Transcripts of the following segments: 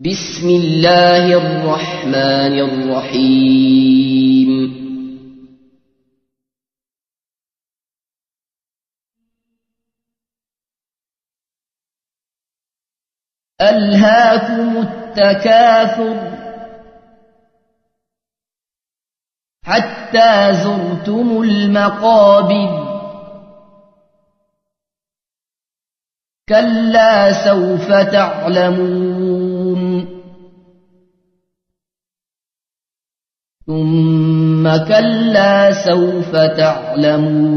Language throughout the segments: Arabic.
بسم الله الرحمن الرحيم. ألهاكم التكاثر حتى زرتم المقابر. كلا سوف تعلمون. ثم كلا سوف تعلمون.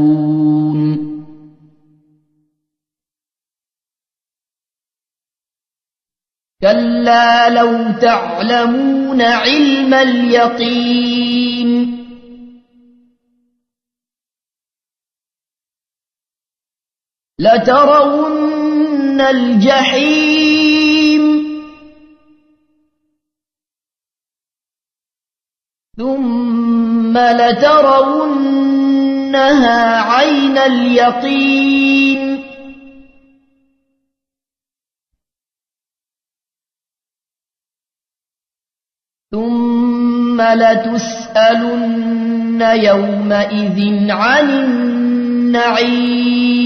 كلا لو تعلمون علم اليقين. لترون الجحيم ثم لترونها عين اليقين. ثم لتسألن يومئذ عن النعيم.